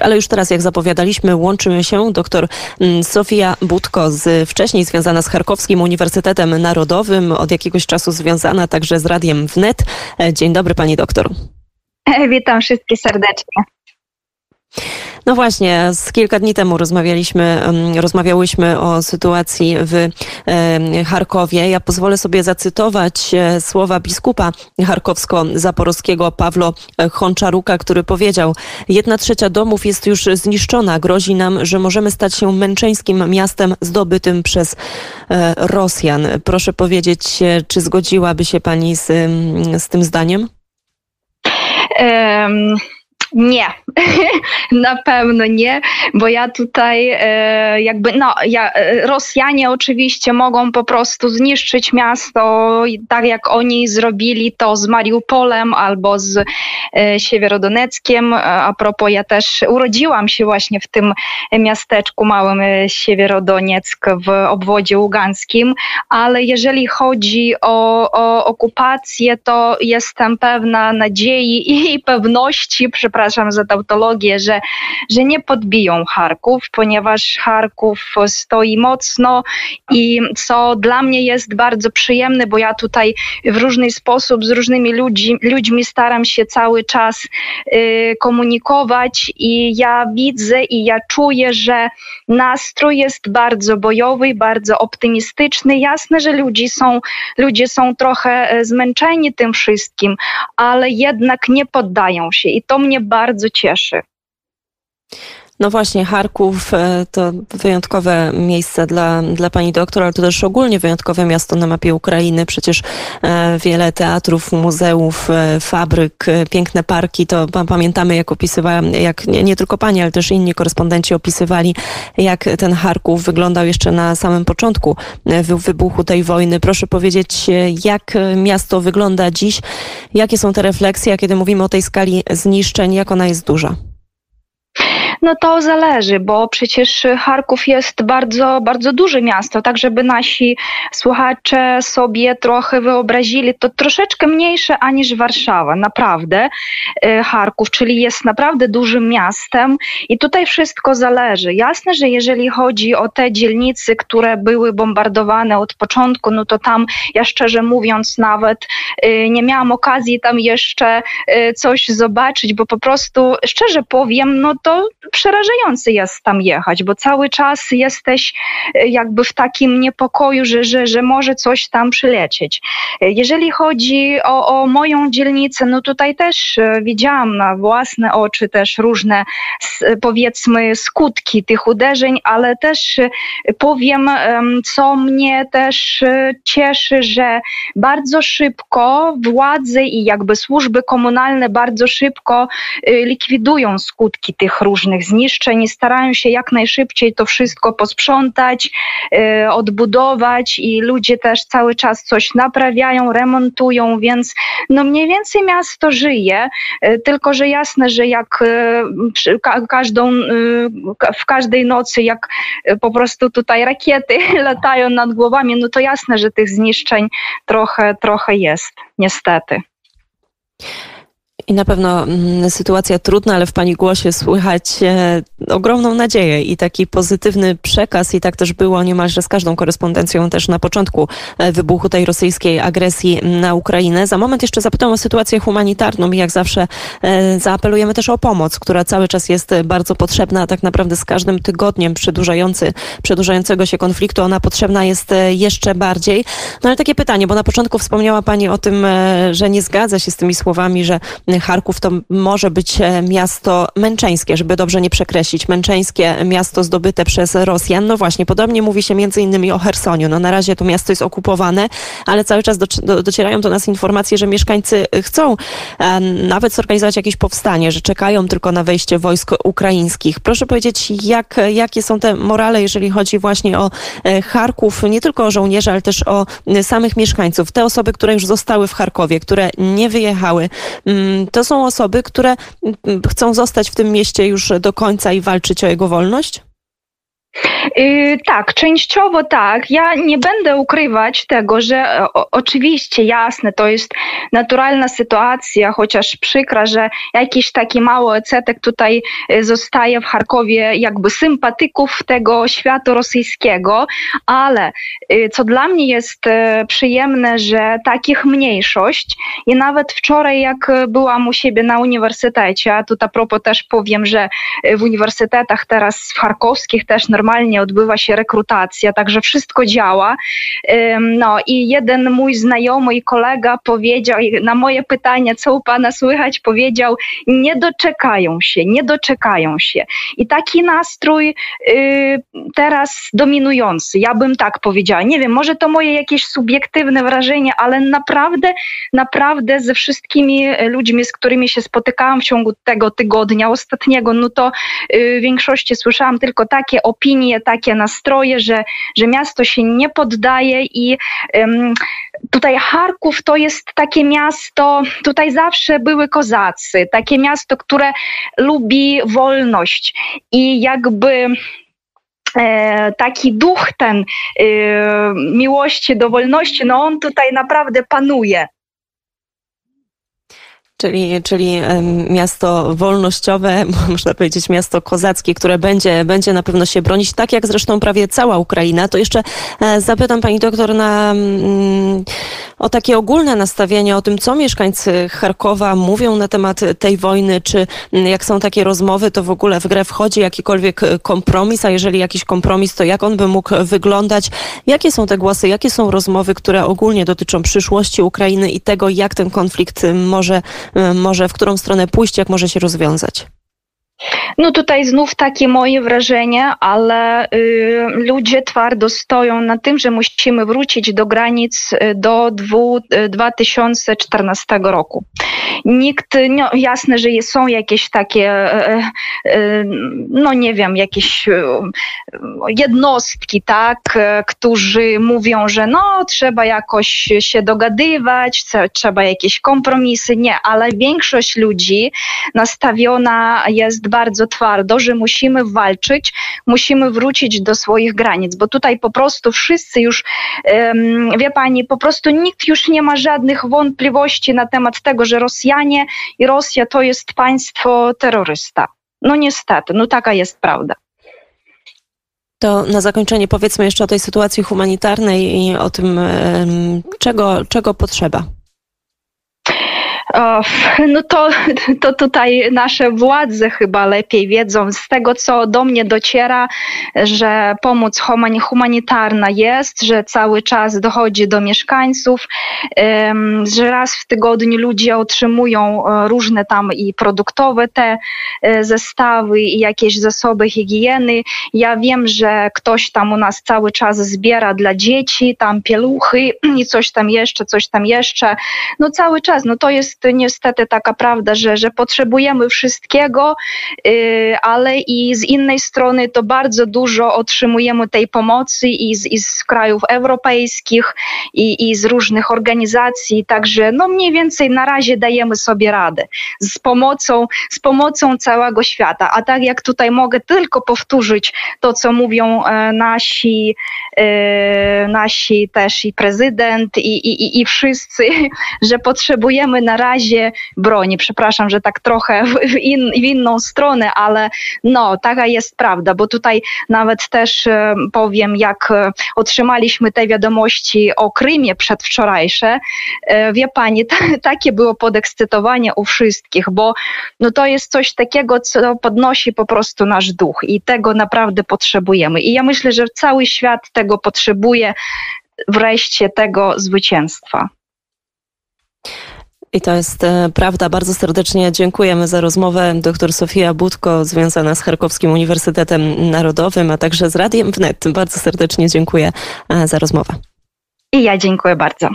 Ale już teraz, jak zapowiadaliśmy, łączymy się dr mm, Sofia Budko, z, wcześniej związana z Charkowskim Uniwersytetem Narodowym, od jakiegoś czasu związana także z Radiem Wnet. E, dzień dobry pani doktor. Witam wszystkich serdecznie. No właśnie, z kilka dni temu rozmawialiśmy, rozmawiałyśmy o sytuacji w Charkowie. Ja pozwolę sobie zacytować e, słowa biskupa charkowsko-zaporowskiego Pawlo Honczaruka, który powiedział: Jedna trzecia domów jest już zniszczona. Grozi nam, że możemy stać się męczeńskim miastem zdobytym przez e, Rosjan. Proszę powiedzieć, e, czy zgodziłaby się pani z, z tym zdaniem? Um nie, na pewno nie, bo ja tutaj e, jakby, no, ja, e, Rosjanie oczywiście mogą po prostu zniszczyć miasto, tak jak oni zrobili to z Mariupolem albo z e, Siewierodoneckiem. A propos, ja też urodziłam się właśnie w tym miasteczku małym Siewierodonieck w obwodzie ługańskim, ale jeżeli chodzi o, o okupację, to jestem pewna nadziei i pewności, przepraszam, przepraszam za tautologię, że, że nie podbiją Charków, ponieważ Charków stoi mocno i co dla mnie jest bardzo przyjemne, bo ja tutaj w różny sposób z różnymi ludzi, ludźmi staram się cały czas y, komunikować i ja widzę i ja czuję, że nastrój jest bardzo bojowy, bardzo optymistyczny. Jasne, że ludzie są, ludzie są trochę e, zmęczeni tym wszystkim, ale jednak nie poddają się i to mnie bardzo cieszy. No właśnie, Charków e, to wyjątkowe miejsce dla, dla pani doktor, ale to też ogólnie wyjątkowe miasto na mapie Ukrainy. Przecież e, wiele teatrów, muzeów, e, fabryk, piękne parki, to pamiętamy, jak opisywała, jak nie, nie tylko pani, ale też inni korespondenci opisywali, jak ten Charków wyglądał jeszcze na samym początku wybuchu tej wojny. Proszę powiedzieć, jak miasto wygląda dziś, jakie są te refleksje, kiedy mówimy o tej skali zniszczeń, jak ona jest duża? No to zależy, bo przecież Charków jest bardzo, bardzo duże miasto, tak żeby nasi słuchacze sobie trochę wyobrazili, to troszeczkę mniejsze aniż Warszawa, naprawdę e, Charków, czyli jest naprawdę dużym miastem i tutaj wszystko zależy. Jasne, że jeżeli chodzi o te dzielnice, które były bombardowane od początku, no to tam ja szczerze mówiąc nawet e, nie miałam okazji tam jeszcze e, coś zobaczyć, bo po prostu szczerze powiem, no to przerażający jest tam jechać, bo cały czas jesteś e, jakby w takim niepokoju, że, że, że może coś tam przylecieć. E, jeżeli chodzi o, o moją dzielnicę, no tutaj też e, widziałam na własne oczy też różne powiedzmy skutki tych uderzeń, ale też powiem, co mnie też cieszy, że bardzo szybko władze i jakby służby komunalne bardzo szybko likwidują skutki tych różnych zniszczeń, starają się jak najszybciej to wszystko posprzątać, e, odbudować i ludzie też cały czas coś naprawiają, remontują, więc no mniej więcej miasto żyje, e, tylko że jasne, że jak e, każdą, w każdej nocy, jak po prostu tutaj rakiety latają nad głowami, no to jasne, że tych zniszczeń trochę, trochę jest, niestety. I na pewno mm, sytuacja trudna, ale w Pani głosie słychać e, ogromną nadzieję i taki pozytywny przekaz. I tak też było niemalże z każdą korespondencją też na początku e, wybuchu tej rosyjskiej agresji na Ukrainę. Za moment jeszcze zapytam o sytuację humanitarną i jak zawsze e, zaapelujemy też o pomoc, która cały czas jest bardzo potrzebna. a Tak naprawdę z każdym tygodniem przedłużający, przedłużającego się konfliktu ona potrzebna jest jeszcze bardziej. No ale takie pytanie, bo na początku wspomniała Pani o tym, że nie zgadza się z tymi słowami, że Charków to może być e, miasto męczeńskie, żeby dobrze nie przekreślić. Męczeńskie miasto zdobyte przez Rosjan. No właśnie, podobnie mówi się między innymi o Hersoniu. No na razie to miasto jest okupowane, ale cały czas do, do, docierają do nas informacje, że mieszkańcy chcą e, nawet zorganizować jakieś powstanie, że czekają tylko na wejście wojsk ukraińskich. Proszę powiedzieć, jak, jakie są te morale, jeżeli chodzi właśnie o e, Charków, nie tylko o żołnierzy, ale też o samych mieszkańców. Te osoby, które już zostały w Charkowie, które nie wyjechały. Mm, to są osoby, które chcą zostać w tym mieście już do końca i walczyć o jego wolność? Yy, tak, częściowo tak. Ja nie będę ukrywać tego, że o, oczywiście jasne, to jest naturalna sytuacja, chociaż przykra, że jakiś taki mały odsetek tutaj y, zostaje w Charkowie jakby sympatyków tego świata rosyjskiego, ale yy, co dla mnie jest przyjemne, że takich mniejszość i nawet wczoraj jak byłam u siebie na uniwersytecie, a tutaj a propos też powiem, że w uniwersytetach teraz charkowskich też normalnie odbywa się rekrutacja, także wszystko działa. No i jeden mój znajomy i kolega powiedział na moje pytanie, co u pana słychać, powiedział, nie doczekają się, nie doczekają się. I taki nastrój y, teraz dominujący, ja bym tak powiedziała. Nie wiem, może to moje jakieś subiektywne wrażenie, ale naprawdę, naprawdę ze wszystkimi ludźmi, z którymi się spotykałam w ciągu tego tygodnia ostatniego, no to y, w większości słyszałam tylko takie opinie, takie nastroje, że, że miasto się nie poddaje i um, tutaj Charków to jest takie miasto, tutaj zawsze były kozacy, takie miasto, które lubi wolność i jakby e, taki duch ten e, miłości do wolności, no on tutaj naprawdę panuje. Czyli, czyli miasto wolnościowe, można powiedzieć miasto kozackie, które będzie, będzie na pewno się bronić, tak jak zresztą prawie cała Ukraina. To jeszcze e, zapytam pani doktor na, mm, o takie ogólne nastawienie, o tym, co mieszkańcy Charkowa mówią na temat tej wojny, czy jak są takie rozmowy, to w ogóle w grę wchodzi jakikolwiek kompromis, a jeżeli jakiś kompromis, to jak on by mógł wyglądać? Jakie są te głosy, jakie są rozmowy, które ogólnie dotyczą przyszłości Ukrainy i tego, jak ten konflikt może Y, może w którą stronę pójść, jak może się rozwiązać? No tutaj znów takie moje wrażenie, ale y, ludzie twardo stoją na tym, że musimy wrócić do granic y, do dwu, 2014 roku nikt, no, jasne, że są jakieś takie, e, e, no nie wiem, jakieś e, jednostki, tak, którzy mówią, że no trzeba jakoś się dogadywać, trzeba jakieś kompromisy. Nie, ale większość ludzi nastawiona jest bardzo twardo, że musimy walczyć, musimy wrócić do swoich granic, bo tutaj po prostu wszyscy już, wie pani, po prostu nikt już nie ma żadnych wątpliwości na temat tego, że Rosjanie Rosjanie i Rosja to jest państwo terrorysta. No niestety, no taka jest prawda. To na zakończenie powiedzmy jeszcze o tej sytuacji humanitarnej i o tym, czego, czego potrzeba. No to, to tutaj nasze władze chyba lepiej wiedzą. Z tego, co do mnie dociera, że pomoc humanitarna jest, że cały czas dochodzi do mieszkańców, że raz w tygodniu ludzie otrzymują e, różne tam i produktowe te e, zestawy i jakieś zasoby higieny. Ja wiem, że ktoś tam u nas cały czas zbiera dla dzieci, tam pieluchy i coś tam jeszcze, coś tam jeszcze. No cały czas, no to jest niestety taka prawda, że, że potrzebujemy wszystkiego, y, ale i z innej strony to bardzo dużo otrzymujemy tej pomocy i z, i z krajów europejskich, i, i z różnych organizacji, także no mniej więcej na razie dajemy sobie radę z pomocą, z pomocą całego świata. A tak jak tutaj mogę tylko powtórzyć to, co mówią e, nasi, e, nasi też i prezydent, i, i, i wszyscy, że potrzebujemy na razie razie broni. Przepraszam, że tak trochę w, in, w inną stronę, ale no, taka jest prawda, bo tutaj nawet też e, powiem, jak e, otrzymaliśmy te wiadomości o Krymie przedwczorajsze, e, wie pani, takie było podekscytowanie u wszystkich, bo no to jest coś takiego, co podnosi po prostu nasz duch i tego naprawdę potrzebujemy. I ja myślę, że cały świat tego potrzebuje, wreszcie tego zwycięstwa. I to jest e, prawda. Bardzo serdecznie dziękujemy za rozmowę. Doktor Sofia Budko, związana z Charkowskim Uniwersytetem Narodowym, a także z Radiem Wnet. Bardzo serdecznie dziękuję e, za rozmowę. I ja dziękuję bardzo.